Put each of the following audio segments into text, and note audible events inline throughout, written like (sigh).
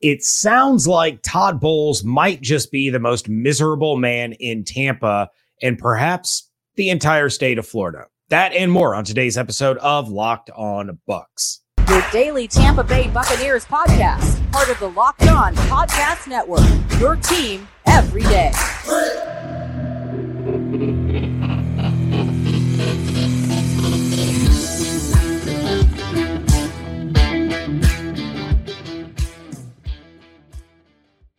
it sounds like Todd Bowles might just be the most miserable man in Tampa and perhaps the entire state of Florida. That and more on today's episode of Locked On Bucs. Your daily Tampa Bay Buccaneers podcast, part of the Locked On Podcast Network. Your team every day.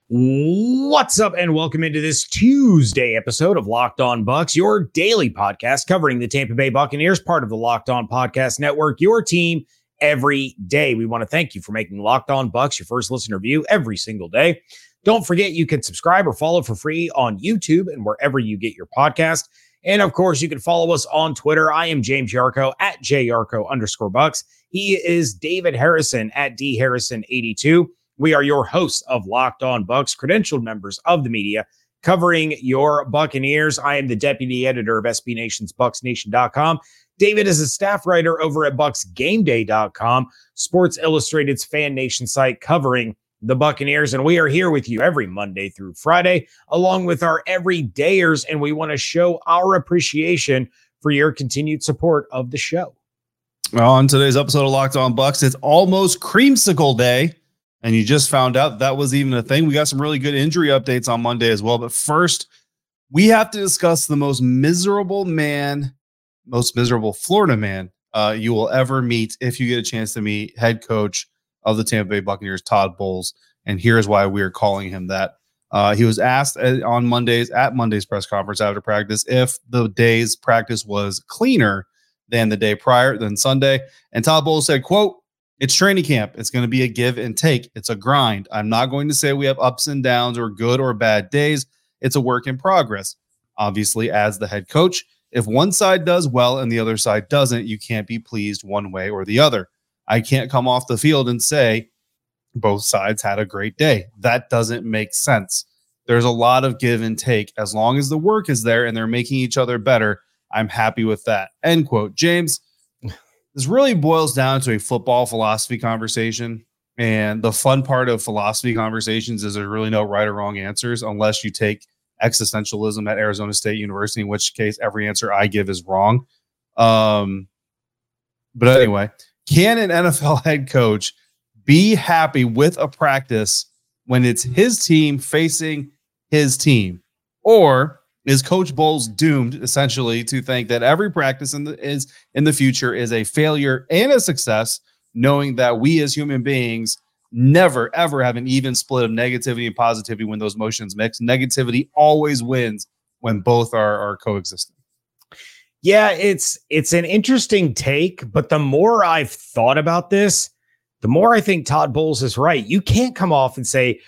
What's up, and welcome into this Tuesday episode of Locked On Bucs, your daily podcast covering the Tampa Bay Buccaneers, part of the Locked On Podcast Network, your team every day. We want to thank you for making Locked On Bucs your first listener view every single day. Don't forget you can subscribe or follow for free on YouTube and wherever you get your podcast. And of course, you can follow us on Twitter. I am James Yarcho at JYarcho underscore bucs. He is David Harrison at D Harrison 82. We are your hosts of Locked On Bucs, credentialed members of the media covering your Buccaneers. I am the deputy editor of SB Nation's BucsNation.com. David is a staff writer over at BucsGameDay.com, Sports Illustrated's fan nation site covering the Buccaneers. And we are here with you every Monday through Friday, along with our everydayers. And we want to show our appreciation for your continued support of the show. Well, on today's episode of Locked On Bucs, it's almost creamsicle day and you just found out that was even a thing. We got some really good injury updates on Monday as well. But first, we have to discuss the most miserable man, most miserable Florida man uh, you will ever meet if you get a chance to meet head coach of the Tampa Bay Buccaneers, Todd Bowles. And here's why we are calling him that. Uh, he was asked uh, on Mondays at Monday's press conference after practice if the day's practice was cleaner than the day prior than Sunday. And Todd Bowles said, quote, it's training camp. It's going to be a give and take. It's a grind. I'm not going to say we have ups and downs or good or bad days. It's a work in progress. Obviously, as the head coach, if one side does well and the other side doesn't, you can't be pleased one way or the other. I can't come off the field and say both sides had a great day. That doesn't make sense. There's a lot of give and take. As long as the work is there and they're making each other better, I'm happy with that. End quote. James, this really boils down to a football philosophy conversation. And the fun part of philosophy conversations is there's really no right or wrong answers unless you take existentialism at Arizona State University, in which case every answer I give is wrong. Um, but anyway, can an NFL (laughs) head coach be happy with a practice when it's his team facing his team? Or is Coach Bowles doomed essentially to think that every practice in the is in the future is a failure and a success, knowing that we as human beings never ever have an even split of negativity and positivity when those motions mix. Negativity always wins when both are are coexisting. Yeah, it's it's an interesting take, but the more I've thought about this, the more I think Todd Bowles is right. You can't come off and say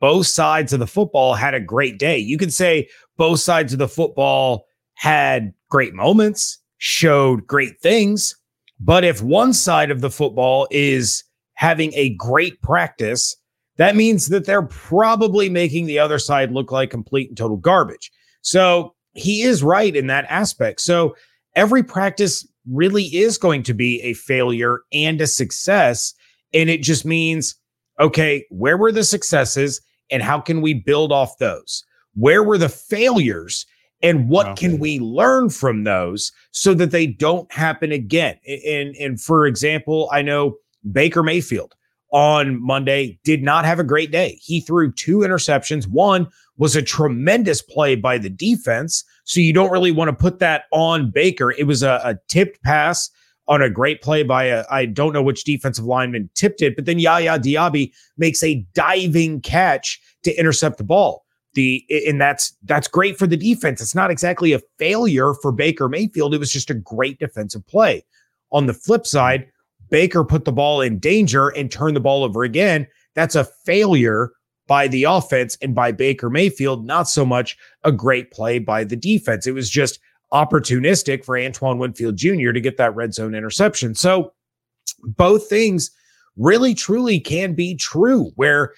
both sides of the football had a great day. You can say, both sides of the football had great moments, showed great things. But if one side of the football is having a great practice, that means that they're probably making the other side look like complete and total garbage. So he is right in that aspect. So every practice really is going to be a failure and a success. And it just means, okay, where were the successes and how can we build off those? Where were the failures? And what wow. can we learn from those so that they don't happen again? And, and for example, I know Baker Mayfield on Monday did not have a great day. He threw two interceptions. One was a tremendous play by the defense. So you don't really want to put that on Baker. It was a, a tipped pass on a great play by a I don't know which defensive lineman tipped it, but then Yaya Diaby makes a diving catch to intercept the ball the and that's that's great for the defense. It's not exactly a failure for Baker Mayfield. It was just a great defensive play. On the flip side, Baker put the ball in danger and turned the ball over again. That's a failure by the offense and by Baker Mayfield, not so much a great play by the defense. It was just opportunistic for Antoine Winfield Jr. to get that red zone interception. So both things really truly can be true where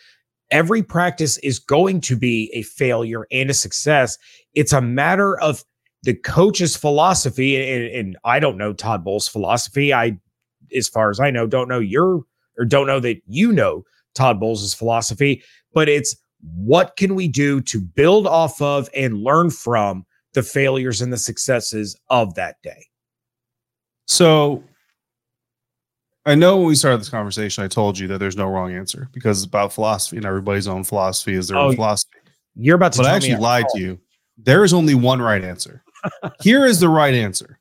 every practice is going to be a failure and a success. It's a matter of the coach's philosophy. And, and, I don't know Todd Bowles' philosophy. I, as far as I know, don't know your or don't know that you know Todd Bowles' philosophy, but it's what can we do to build off of and learn from the failures and the successes of that day? So I know when we started this conversation, I told you that there's no wrong answer because it's about philosophy and everybody's own philosophy is their Oh, own philosophy. You're about to But I actually lied to you. There is only one right answer. Here is the right answer.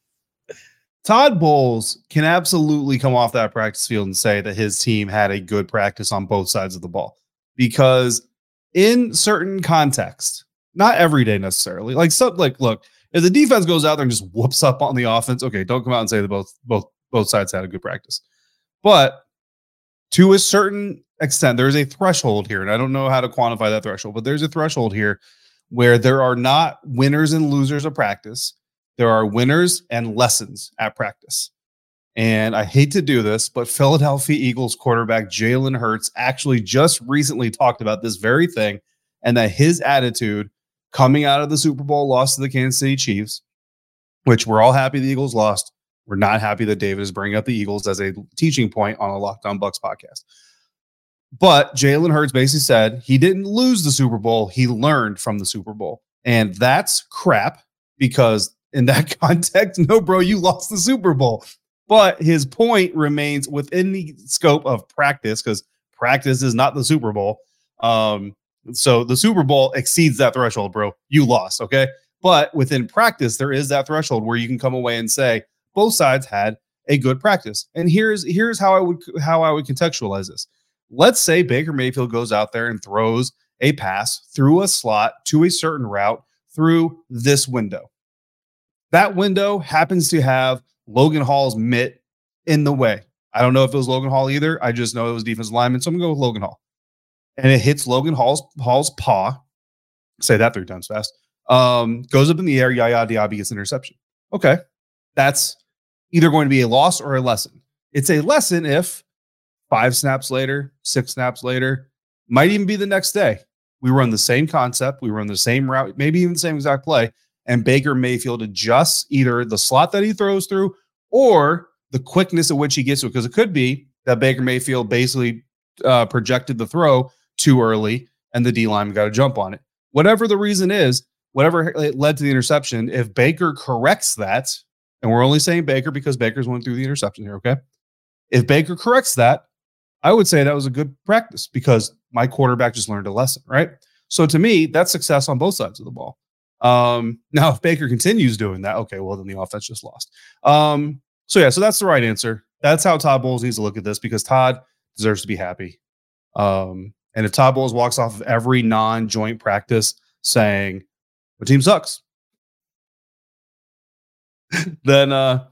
Todd Bowles can absolutely come off that practice field and say that his team had a good practice on both sides of the ball because in certain context, not every day necessarily. Like some like look, if the defense goes out there and just whoops up on the offense, okay, don't come out and say that both both both sides had a good practice. But to a certain extent, there's a threshold here, and I don't know how to quantify that threshold, but there's a threshold here where there are not winners and losers of practice. There are winners and lessons at practice. And I hate to do this, but Philadelphia Eagles quarterback Jalen Hurts actually just recently talked about this very thing and that his attitude coming out of the Super Bowl loss to the Kansas City Chiefs, which we're all happy the Eagles lost. We're not happy that David is bringing up the Eagles as a teaching point on a Locked On Bucs podcast. But Jalen Hurts basically said he didn't lose the Super Bowl. He learned from the Super Bowl. And that's crap because in that (laughs) context, no, bro, you lost the Super Bowl. But his point remains within the scope of practice because practice is not the Super Bowl. Um, so the Super Bowl exceeds that threshold, bro. You lost. Okay. But within practice, there is that threshold where you can come away and say both sides had a good practice. And here's here's how I would how I would contextualize this. Let's say Baker Mayfield goes out there and throws a pass through a slot to a certain route through this window. That window happens to have Logan Hall's mitt in the way. I don't know if it was Logan Hall either. I just know it was defense lineman. So I'm gonna go with Logan Hall. And it hits Logan Hall's Hall's paw. Say that three times fast. Um, goes up in the air, Yaya Diaby gets an interception. Okay. That's either going to be a loss or a lesson. It's a lesson if five snaps later, six snaps later, might even be the next day. We run the same concept, we run the same route, maybe even the same exact play, and Baker Mayfield adjusts either the slot that he throws through or the quickness at which he gets to it. Because it could be that Baker Mayfield basically uh, projected the throw too early and the D line got a jump on it. Whatever the reason is, whatever it led to the interception, if Baker corrects that, and we're only saying Baker because Baker's went through the interception here, okay? If Baker corrects that, I would say that was a good practice because my quarterback just learned a lesson, right? So to me, that's success on both sides of the ball. Um, now, if Baker continues doing that, okay, well, then the offense just lost. Um, so yeah, so that's the right answer. That's how Todd Bowles needs to look at this because Todd deserves to be happy. Um, and if Todd Bowles walks off of every non-joint practice saying, "My team sucks," (laughs) then uh,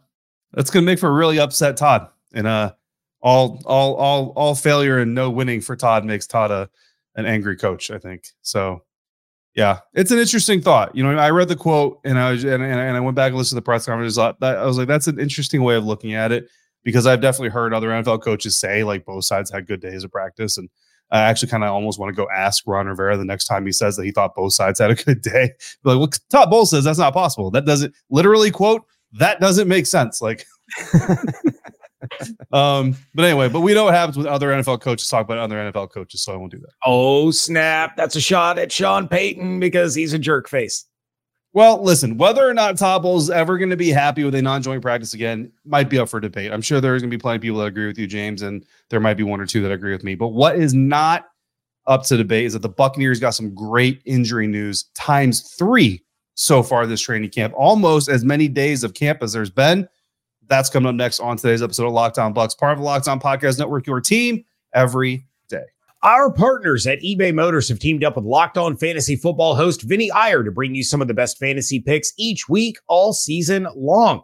that's going to make for a really upset Todd. And uh, all all all all failure and no winning for Todd makes Todd a an angry coach. I think so. Yeah, it's an interesting thought. You know, I read the quote and I was and, and I went back and listened to the press conference. I was like, that's an interesting way of looking at it because I've definitely heard other NFL coaches say like both sides had good days of practice, and I actually kind of almost want to go ask Ron Rivera the next time he says that he thought both sides had a good day. Like, well, Todd Bowles says that's not possible. That doesn't literally quote that doesn't make sense. Like. (laughs) um, but anyway, but we know what happens with other NFL coaches talk about other NFL coaches, so I won't do that. Oh, snap. That's a shot at Sean Payton because he's a jerk face. Well, listen, whether or not Todd Bowles ever going to be happy with a non-joint practice again might be up for debate. I'm sure there's going to be plenty of people that agree with you, James, and there might be one or two that agree with me. But what is not up to debate is that the Buccaneers got some great injury news times three so far this training camp, almost as many days of camp as there's been. That's coming up next on today's episode of Locked On Bucs, part of the Locked On Podcast Network, your team every. Our partners at eBay Motors have teamed up with Locked On Fantasy Football host Vinny Iyer to bring you some of the best fantasy picks each week, all season long.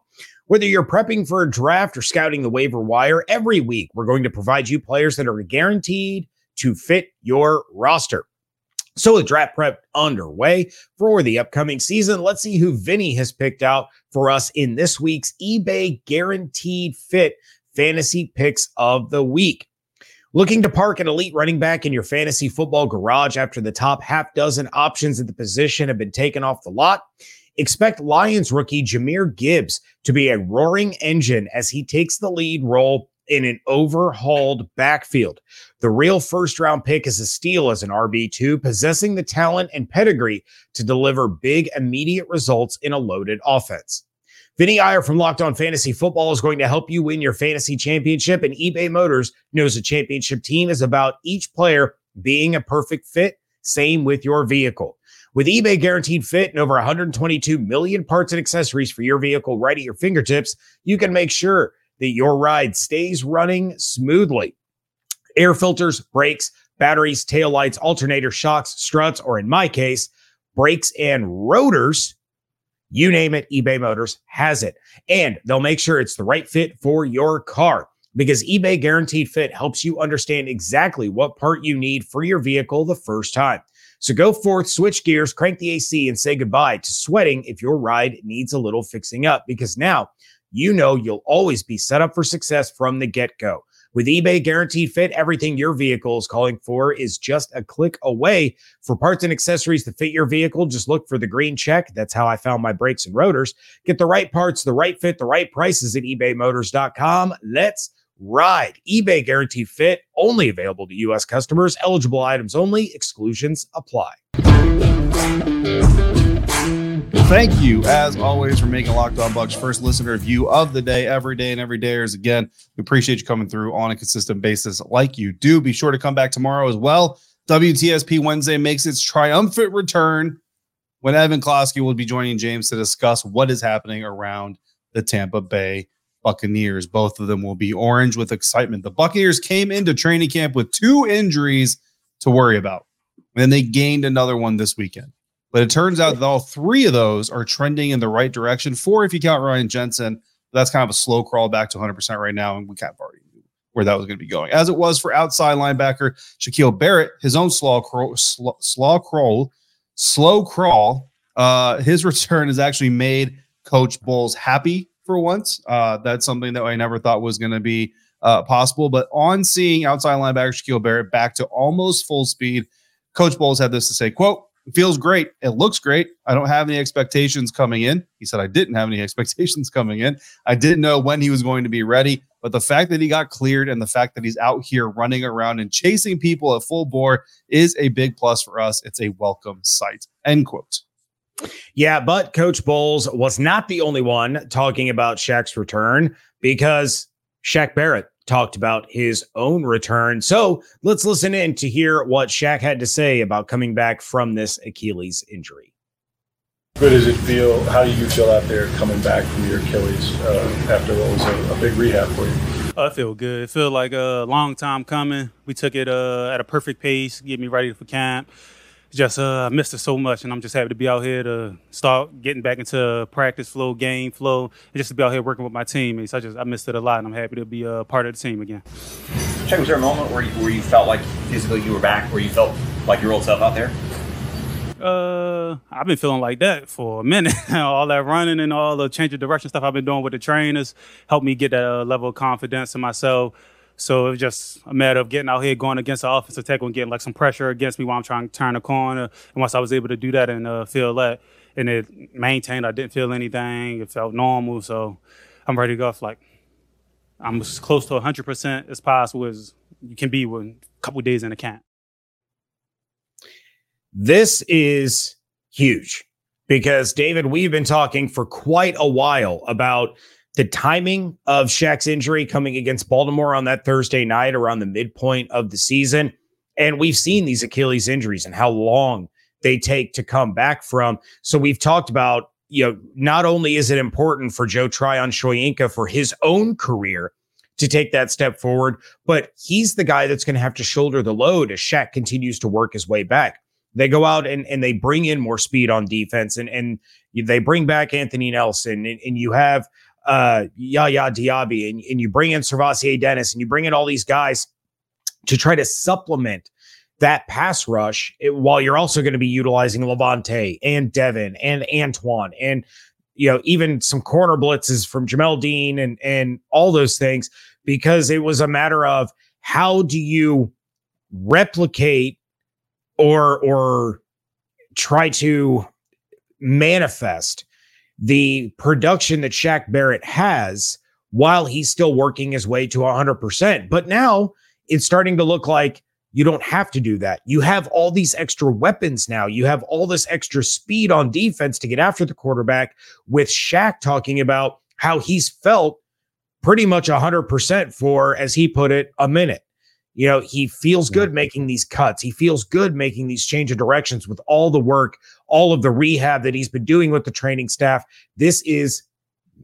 Whether you're prepping for a draft or scouting the waiver wire, every week we're going to provide you players that are guaranteed to fit your roster. So, with draft prep underway for the upcoming season, let's see who Vinny has picked out for us in this week's eBay Guaranteed Fit Fantasy Picks of the Week. Looking to park an elite running back in your fantasy football garage after the top half dozen options at the position have been taken off the lot? Expect Lions rookie Jahmyr Gibbs to be a roaring engine as he takes the lead role in an overhauled backfield. The real first round pick is a steal as an RB2, possessing the talent and pedigree to deliver big, immediate results in a loaded offense. Vinny Iyer from Locked On Fantasy Football is going to help you win your fantasy championship, and eBay Motors knows a championship team is about each player being a perfect fit. Same with your vehicle. With eBay Guaranteed Fit and over 122 million parts and accessories for your vehicle right at your fingertips, you can make sure that your ride stays running smoothly. Air filters, brakes, batteries, taillights, alternator shocks, struts, or in my case, brakes and rotors. You name it, eBay Motors has it. And they'll make sure it's the right fit for your car because eBay Guaranteed Fit helps you understand exactly what part you need for your vehicle the first time. So go forth, switch gears, crank the AC, and say goodbye to sweating if your ride needs a little fixing up because now you know you'll always be set up for success from the get go. With eBay Guaranteed Fit, everything your vehicle is calling for is just a click away. For parts and accessories to fit your vehicle, just look for the green check. That's how I found my brakes and rotors. Get the right parts, the right fit, the right prices at ebaymotors.com. Let's ride. eBay guaranteed fit, only available to U.S. customers, eligible items only, exclusions apply. Thank you, as always, for making Locked On Bucs first listener view of the day, every day and every day. Is again, we appreciate you coming through on a consistent basis like you do. Be sure to come back tomorrow as well. WTSP Wednesday makes its triumphant return when Evan Klosky will be joining James to discuss what is happening around the Tampa Bay Buccaneers. Both of them will be orange with excitement. The Buccaneers came into training camp with two injuries to worry about, and they gained another one this weekend. But it turns out that all three of those are trending in the right direction. Four, if you count Ryan Jensen, that's kind of a slow crawl back to 100% right now, and we kind of already knew where that was going to be going. As it was for outside linebacker Shaquille Barrett, his own slow crawl, slow, slow crawl, slow crawl. Uh, his (laughs) return has actually made Coach Bowles happy for once. Uh, that's something that I never thought was going to be uh, possible. But on seeing outside linebacker Shaquille Barrett back to almost full speed, Coach Bowles had this to say, quote, feels great. It looks great. I don't have any expectations coming in. He said, I didn't have any (laughs) expectations coming in. I didn't know when he was going to be ready. But the fact that he got cleared and the fact that he's out here running around and chasing people at full bore is a big plus for us. It's a welcome sight. End quote. Yeah, but Coach Bowles was not the only one talking about Shaq's return because Shaq Barrett talked about his own return. So let's listen in to hear what Shaq had to say about coming back from this Achilles injury. Good does it feel? How do you feel out there coming back from your Achilles uh, after what was a, a, big rehab for you? Oh, I feel good. It felt like a long time coming. We took it uh, at a perfect pace, get me ready for camp just uh, I missed it so much, and I'm just happy to be out here to start getting back into practice flow, game flow, and just to be out here working with my teammates. I just I missed it a lot, and I'm happy to be a part of the team again. Check, was there a moment where you, where you felt like physically you were back, where you felt like your old self out there? Uh, I've been feeling like that for a minute. (laughs) all that running and all the change of direction stuff I've been doing with the trainers helped me get that uh, level of confidence in myself so it was just a matter of getting out here, going against the offensive tackle and getting like some pressure against me while I'm trying to turn the corner. And once I was able to do that and uh, feel that, and it maintained, I didn't feel anything. It felt normal. So I'm ready to go. Like I'm as close to 100% as possible as you can be with a couple days in a camp. This is huge because David, we've been talking for quite a while about the timing of Shaq's injury coming against Baltimore on that Thursday night around the midpoint of the season. And we've seen these Achilles injuries and how long they take to come back from. So we've talked about, you know, not only is it important for Joe Tryon-Shoyinka for his own career to take that step forward, but he's the guy that's going to have to shoulder the load as Shaq continues to work his way back. They go out and, and they bring in more speed on defense and, and they bring back Anthony Nelson and, and you have uh, Yaya Diaby and, and you bring in SirVocea Dennis and you bring in all these guys to try to supplement that pass rush it, while you're also going to be utilizing Lavonte and Devin and Antoine and you know even some corner blitzes from Jamel Dean and and all those things because it was a matter of how do you replicate or or try to manifest the production that Shaq Barrett has while he's still working his way to 100%. But now it's starting to look like you don't have to do that. You have all these extra weapons now. You have all this extra speed on defense to get after the quarterback, with Shaq talking about how he's felt pretty much 100% for, as he put it, a minute. You know, he feels good making these cuts. He feels good making these change of directions with all the work, all of the rehab that he's been doing with the training staff. This is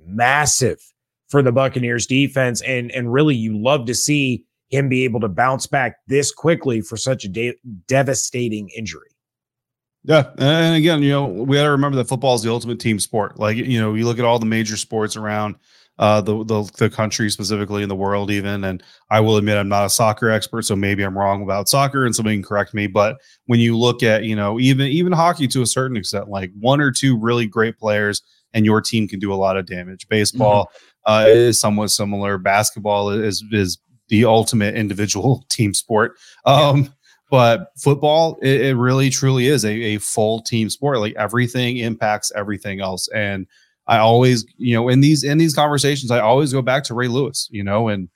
massive for the Buccaneers defense. And, and really, you love to see him be able to bounce back this quickly for such a de- devastating injury. Yeah, and again, you know, we got to remember that football is the ultimate team sport. Like, you know, you look at all the major sports around uh, the, the the country, specifically in the world, even. And I will admit, I'm not a soccer expert, so maybe I'm wrong about soccer, and somebody can correct me. But when you look at, you know, even even hockey to a certain extent, like one or two really great players, and your team can do a lot of damage. Baseball mm-hmm. uh, is somewhat similar. Basketball is is the ultimate individual (laughs) team sport. Um, but football, it, it, really truly is a, a full team sport. Like everything impacts everything else. And I always, you know, in these in these conversations, I always go back to Ray Lewis, you know, and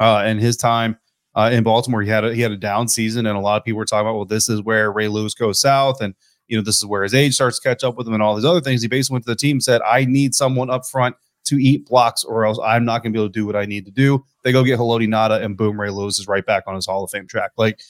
uh and his time uh, in Baltimore, he had a he had a down season, and a lot of people were talking about, well, this is where Ray Lewis goes south, and you know, this is where his age starts to catch up with him, and all these other things. He basically went to the team, said, I need someone up front to eat blocks, or else I'm not going to be able to do what I need to do. They go get Haloti Ngata, and boom, Ray Lewis is right back on his Hall of Fame track. Like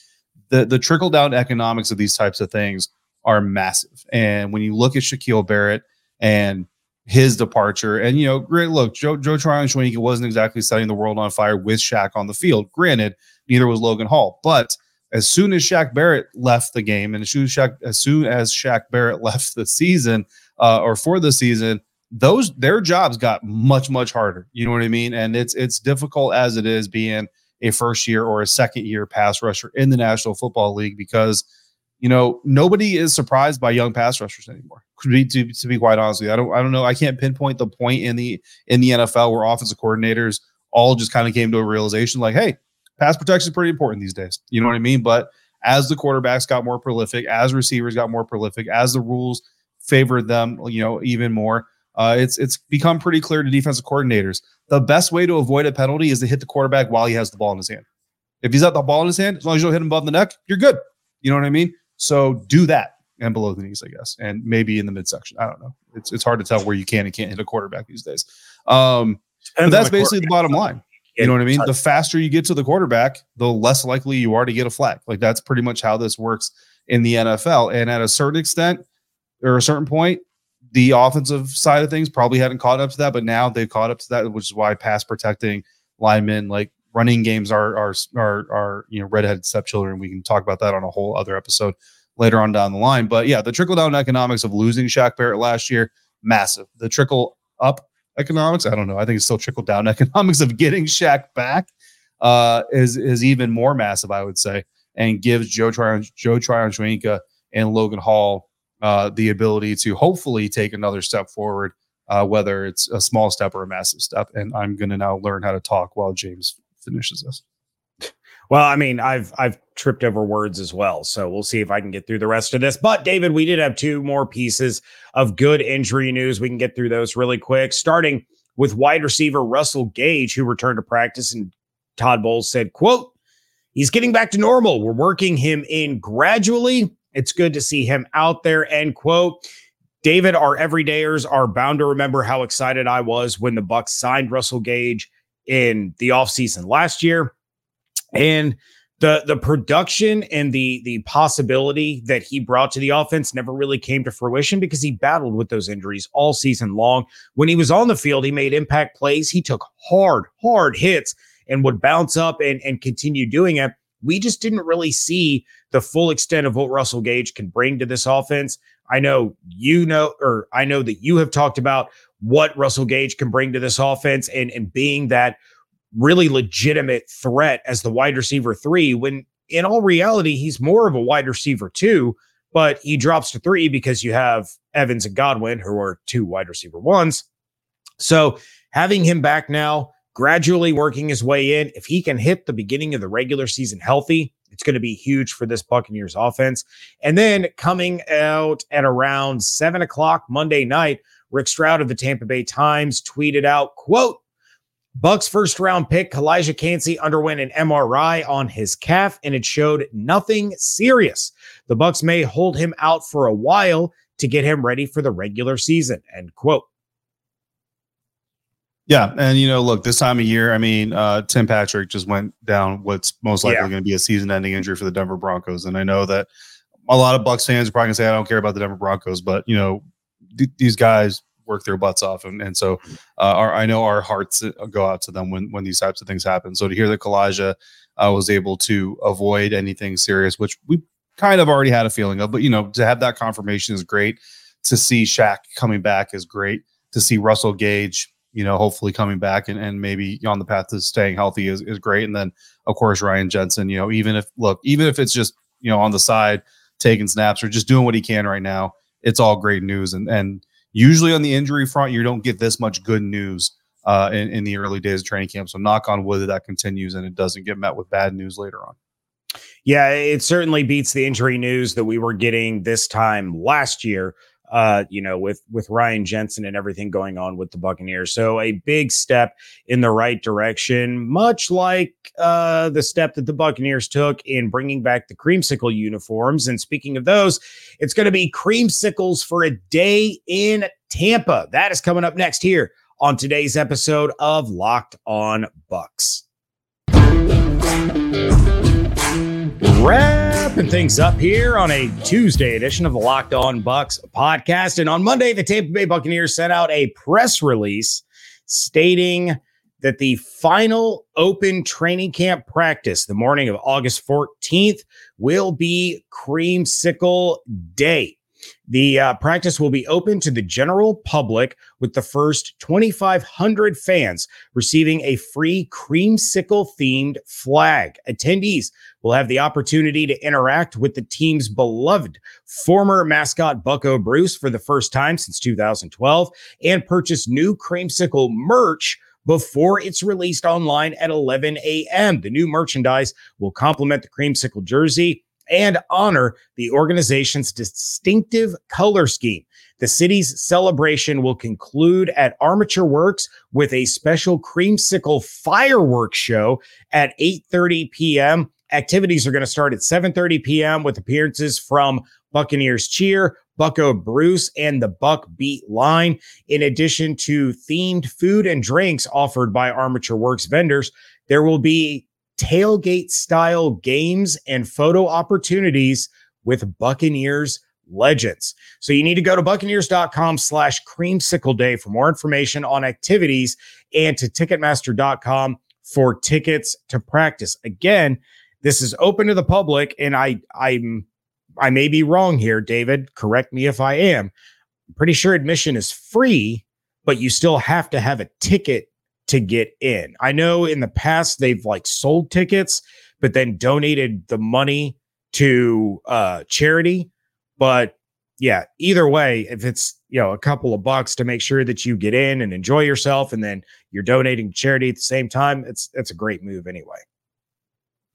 the the trickle down economics of these types of things are massive. And when you look at Shaquille Barrett and his departure, and you know, great look, Joe Joe Tryon Shoyinka wasn't exactly setting the world on fire with Shaq on the field. Granted, neither was Logan Hall, but as soon as Shaq Barrett left the game, and as soon as Shaq, as soon as Shaq Barrett (laughs) left the season uh, or for the season, those their jobs got much much harder. You know what I mean? And it's it's difficult as it is being a first year or a second year pass rusher in the National Football League because you know nobody is surprised by young pass rushers anymore. To be, to, to be quite honest with you, I don't I don't know. I can't pinpoint the point in the in the NFL where offensive coordinators all just kind of came to a realization like, hey, pass protection is pretty important these days. You know what I mean? But as the quarterbacks got more prolific, as receivers got more prolific, as the rules favored them, you know, even more uh, it's it's become pretty clear to defensive coordinators the best way to avoid a penalty is to hit the quarterback while he has the ball in his hand. If he's got the ball in his hand, as long as you don't hit him above the neck, you're good. You know what I mean? So do that and below the knees, I guess, and maybe in the midsection. I don't know. It's it's hard to tell where you can and can't hit a quarterback these days. Um, but that's the basically the bottom line. You know what I mean? The faster you get to the quarterback, the less likely you are to get a flag. Like that's pretty much how this works in the NFL. And at a certain extent, or a certain point, the offensive side of things probably hadn't caught up to that, but now they've caught up to that, which is why pass protecting linemen like running games are are are are you know redheaded stepchildren. We can talk about that on a whole other episode later on down the line. But yeah, the trickle down economics of losing Shaq Barrett last year, massive. The trickle up economics, I don't know. I think it's still trickle down (laughs) economics of getting Shaq back uh, is is even more massive, I would say, and gives Joe Tryon Joe Tryon and Logan Hall uh, the ability to hopefully take another step forward, uh, whether it's a small step or a massive step. And I'm going to now learn how to talk while James finishes this. Well, I mean, I've I've tripped over words as well, so we'll see if I can get through the rest of this. But David, we did have two more pieces of good injury news. We can get through those really quick, starting with wide receiver Russell Gage, who returned to practice, and Todd Bowles said, "quote He's getting back to normal. We're working him in gradually. It's good to see him out there. End quote. David, our everydayers are bound to remember how excited I was when the Bucs signed Russell Gage in the offseason last year. And the the production and the the possibility that he brought to the offense never really came to fruition because he battled with those injuries all season long. When he was on the field, he made impact plays. He took hard, hard hits and would bounce up and, and continue doing it we just didn't really see the full extent of what Russell Gage can bring to this offense. I know you know, or I know that you have talked about what Russell Gage can bring to this offense and, and being that really legitimate threat as the wide receiver three, when in all reality, he's more of a wide receiver two, but he drops to three because you have Evans and Godwin, who are two wide receiver ones. So having him back now, gradually working his way in. If he can hit the beginning of the regular season healthy, it's going to be huge for this Buccaneers offense. And then coming out at around seven o'clock Monday night, Rick Stroud of the Tampa Bay Times tweeted out, quote, Bucs first round pick Calijah Kancey underwent an MRI on his calf and it showed nothing serious. The Bucs may hold him out for a while to get him ready for the regular season. End quote. Yeah, and you know, look, this time of year, I mean, uh, Tim Patrick just went down what's most likely Yeah. going to be a season-ending injury for the Denver Broncos, and I know that a lot of Bucs fans are probably going to say, "I don't care about the Denver Broncos," but you know, th- these guys work their butts off, and, and so uh, our, I know our hearts uh, go out to them when when these types of things happen. So to hear that Calijah uh, was able to avoid anything serious, which we kind of already had a feeling of, but you know, to have that confirmation is great. To see Shaq coming back is great. To see Russell Gage you know, hopefully coming back and, and maybe on the path to staying healthy is, is great. And then of course Ryan Jensen, you know, even if look, even if it's just, you know, on the side taking snaps or just doing what he can right now, it's all great news. And and usually on the injury front, you don't get this much good news uh in, in the early days of training camp. So knock on wood that, that continues and it doesn't get met with bad news later on. Yeah, it certainly beats the injury news that we were getting this time last year. Uh, you know, with with Ryan Jensen and everything going on with the Buccaneers. So a big step in the right direction, much like uh, the step that the Buccaneers took in bringing back the creamsicle uniforms. And speaking of those, it's going to be creamsicles for a day in Tampa. That is coming up next here on today's episode of Locked On Bucs. Wrapping things up here on a Tuesday edition of the Locked On Bucs podcast. And on Monday, the Tampa Bay Buccaneers sent out a press release stating that the final open training camp practice, the morning of August 14th, will be Creamsicle Day. The uh, practice will be open to the general public with the first 2,500 fans receiving a free creamsicle themed flag. Attendees will have the opportunity to interact with the team's beloved former mascot Bucko Bruce for the first time since 2012 and purchase new creamsicle merch before it's released online at 11 a.m. The new merchandise will complement the creamsicle jersey and honor the organization's distinctive color scheme. The city's celebration will conclude at Armature Works with a special creamsicle fireworks show at 8:30 p.m. Activities are going to start at 7:30 p.m. with appearances from Buccaneers Cheer, Bucko Bruce, and the Bucs Beat line. In addition to themed food and drinks offered by Armature Works vendors, there will be tailgate style games and photo opportunities with Buccaneers legends. So you need to go to buccaneers.com slash creamsicle day for more information on activities and to ticketmaster.com for tickets to practice. Again, this is open to the public and I I'm I may be wrong here, David. Correct me if I am. I'm pretty sure admission is free, but you still have to have a ticket to get in. I know in the past they've like sold tickets, but then donated the money to uh charity. But yeah, either way, if it's you know a couple of bucks to make sure that you get in and enjoy yourself, and then you're donating to charity at the same time, it's it's a great move anyway.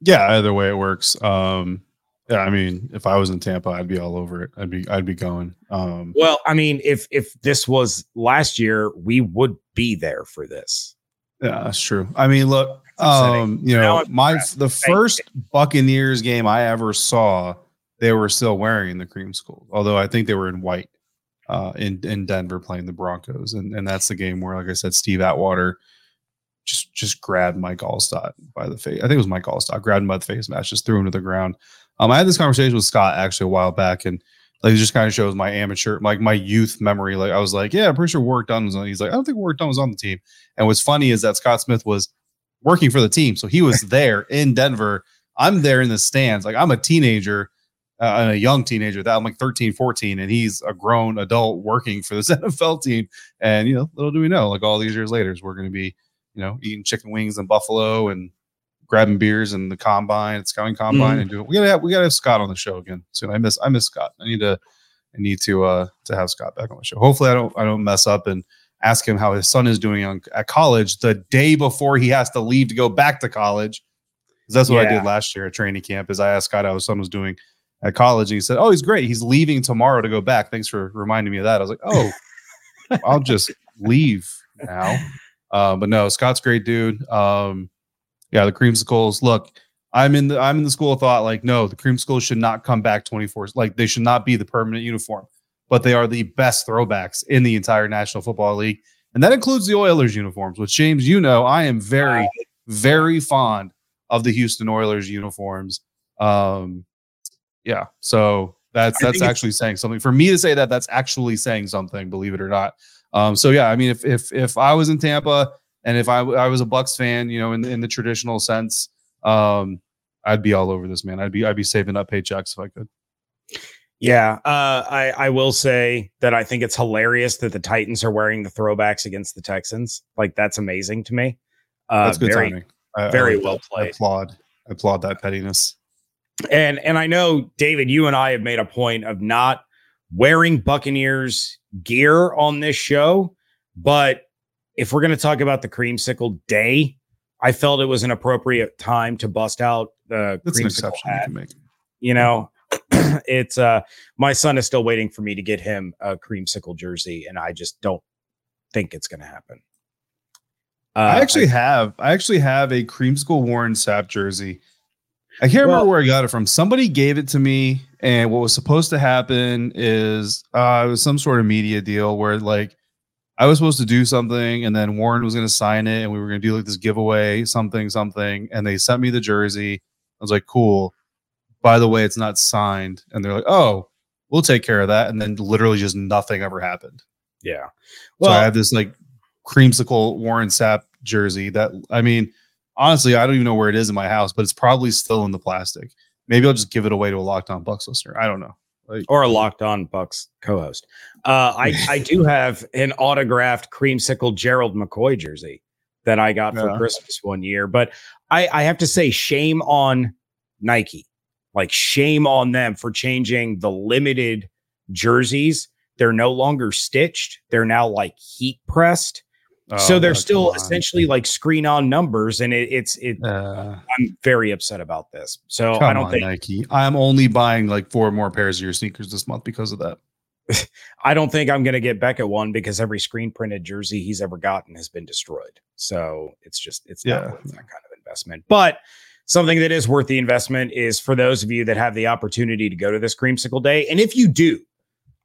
Yeah, either way it works. Um yeah, I mean, if I was in Tampa, I'd be all over it. I'd be I'd be going. Um Well, I mean, if if this was last year, we would be there for this. Yeah, that's true. I mean, look, um, you know, my the first Buccaneers game I ever saw, they were still wearing the cream school, although I think they were in white uh in in Denver playing the Broncos. And and that's the game where, like I said, Steve Atwater just just grabbed Mike Alstott by the face. I think it was Mike Alstott, grabbed him by the face match, just threw him to the ground. Um, I had this conversation with Scott actually a while back, and like it just kind of shows my amateur, like my youth memory. Like I was like, yeah, I'm pretty sure Warrick Dunn was on. He's like, I don't think Warrick Dunn was on the team. And what's funny is that Scott Smith was working for the team, so he was (laughs) there in Denver. I'm there in the stands, like I'm a teenager, uh, and a young teenager. That I'm like 13, 14, and he's a grown adult working for this (laughs) NFL team. And you know, little do we know, like all these years later, we're going to be, you know, eating chicken wings in Buffalo and grabbing beers in the combine, scouting combine, Mhm. and doing. We gotta have we gotta have Scott on the show again soon. I miss I miss Scott. I need to I need to uh to have Scott back on the show. Hopefully, I don't I don't mess up and ask him how his son is doing on, at college the day before he has to leave to go back to college. that's what I did last year at training camp. Is I asked Scott how his son was doing at college, and he said, "Oh, he's great. He's leaving tomorrow to go back." Thanks for reminding me of that. I was like, "Oh, (laughs) I'll just leave now." Uh, but no, Scott's great dude. Um, yeah, the creamsicles. Look, I'm in the I'm in the school of thought like no, the creamsicles should not come back 24. Like they should not be the permanent uniform, but they are the best throwbacks in the entire National Football League, and that includes the Oilers uniforms. Which James, you know, I am very very fond of the Houston Oilers uniforms. Um, yeah, so that's that's actually saying something. For me to say that, that's actually saying something. Believe it or not. Um, so yeah, I mean, if if if I was in Tampa and if I I was a Bucs fan, you know, in in the traditional sense, um, I'd be all over this, man. I'd be I'd be saving up paychecks if I could. Yeah, uh, I I will say that I think it's hilarious that the Titans are wearing the throwbacks against the Texans. Like that's amazing to me. Uh, that's good very, timing. I, very I well played. I applaud. I applaud that pettiness. And and I know David, you and I have made a point of not wearing Buccaneers gear on this show, but if we're going to talk about the creamsicle day, I felt it was an appropriate time to bust out the That's creamsicle you hat. make. You know, (clears throat) it's uh my son is still waiting for me to get him a creamsicle jersey, and I just don't think it's going to happen. Uh, I actually have I actually have a creamsicle Warren Sapp jersey. I can't remember where I got it from. Somebody gave it to me, and what was supposed to happen is uh, it was some sort of media deal where like I was supposed to do something, and then Warren was going to sign it, and we were going to do like this giveaway, something, something, and they sent me the jersey. I was like, cool. By the way, it's not signed, and they're like, oh, we'll take care of that, and then literally just nothing ever happened. yeah. so Well, I have this like creamsicle Warren Sapp jersey that I mean, honestly, I don't even know where it is in my house, but it's probably still in the plastic. Maybe I'll just give it away to a locked on Bucs listener. I don't know. Like, or a locked on Bucs co-host. Uh, I I do (laughs) have an autographed creamsicle Gerald McCoy jersey that I got for Yeah. Christmas one year. But I I have to say, shame on Nike. Like shame on them for changing the limited jerseys. They're no longer stitched. They're now like heat pressed. So oh, they're still essentially like screen on numbers, and it, it's it. Uh, I'm very upset about this. So I don't on, think Nike. I'm only buying like four more pairs of your sneakers this month because of that. (laughs) I don't think I'm going to get Beckett one because every screen printed jersey he's ever gotten has been destroyed. So it's just it's Yeah. not worth that kind of investment. But something that is worth the investment is for those of you that have the opportunity to go to this creamsicle day. And if you do,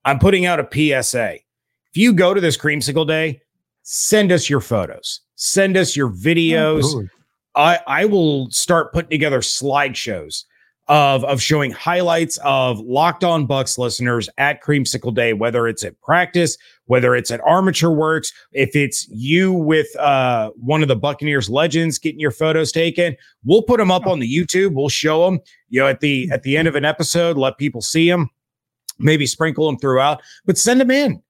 I'm putting out a PSA. If you go to this creamsicle day, send us your photos, send us your videos. I I will start putting together slideshows of of showing highlights of Locked On Bucs listeners at Creamsicle Day, whether it's at practice, whether it's at Armature Works, if it's you with uh, one of the Buccaneers legends getting your photos taken, we'll put them up on the YouTube. We'll show them, you know, at the at the end of an episode, let people see them, maybe sprinkle them throughout, but send them in.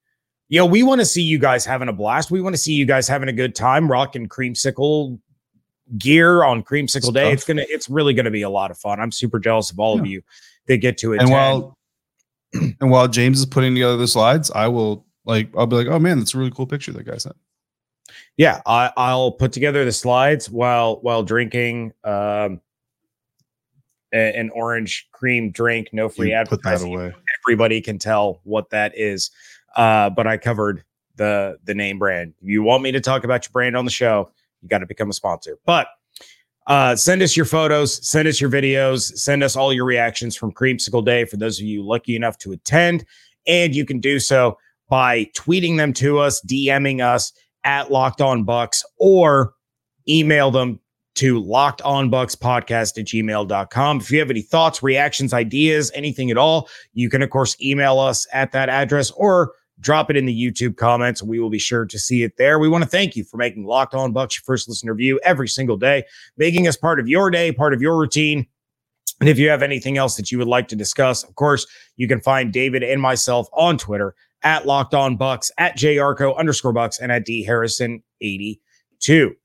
You know, we want to see you guys having a blast. We want to see you guys having a good time, rocking creamsicle gear on creamsicle day. It's gonna, it's really gonna be a lot of fun. I'm super jealous of all of you that get to it. And while (clears throat) and while James is putting together the slides, I will like I'll be like, oh man, that's a really cool picture that guy sent. yeah, I, I'll put together the slides while while drinking um, a- an orange cream drink. No free You put that advertising. away. Everybody can tell what that is. Uh, but I covered the the name brand. You want me to talk about your brand on the show, you got to become a sponsor. But uh, send us your photos, send us your videos, send us all your reactions from Creamsicle Day for those of you lucky enough to attend. And you can do so by tweeting them to us, DMing us at Locked On Bucs, or email them to lockedonbuckspodcast at gmail.com. If you have any thoughts, reactions, ideas, anything at all, you can, of course, email us at that address or drop it in the YouTube comments. We will be sure to see it there. We want to thank you for making Locked On Bucs your first listener view every single day, making us part of your day, part of your routine. And if you have anything else that you would like to discuss, of course, you can find David and myself on Twitter at Locked On Bucs, at JYarcho underscore Bucs, and at D Harrison 82.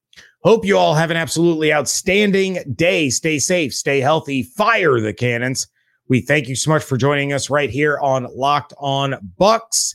Hope you all have an absolutely outstanding day. Stay safe, stay healthy, fire the cannons. We thank you so much for joining us right here on Locked On Bucs,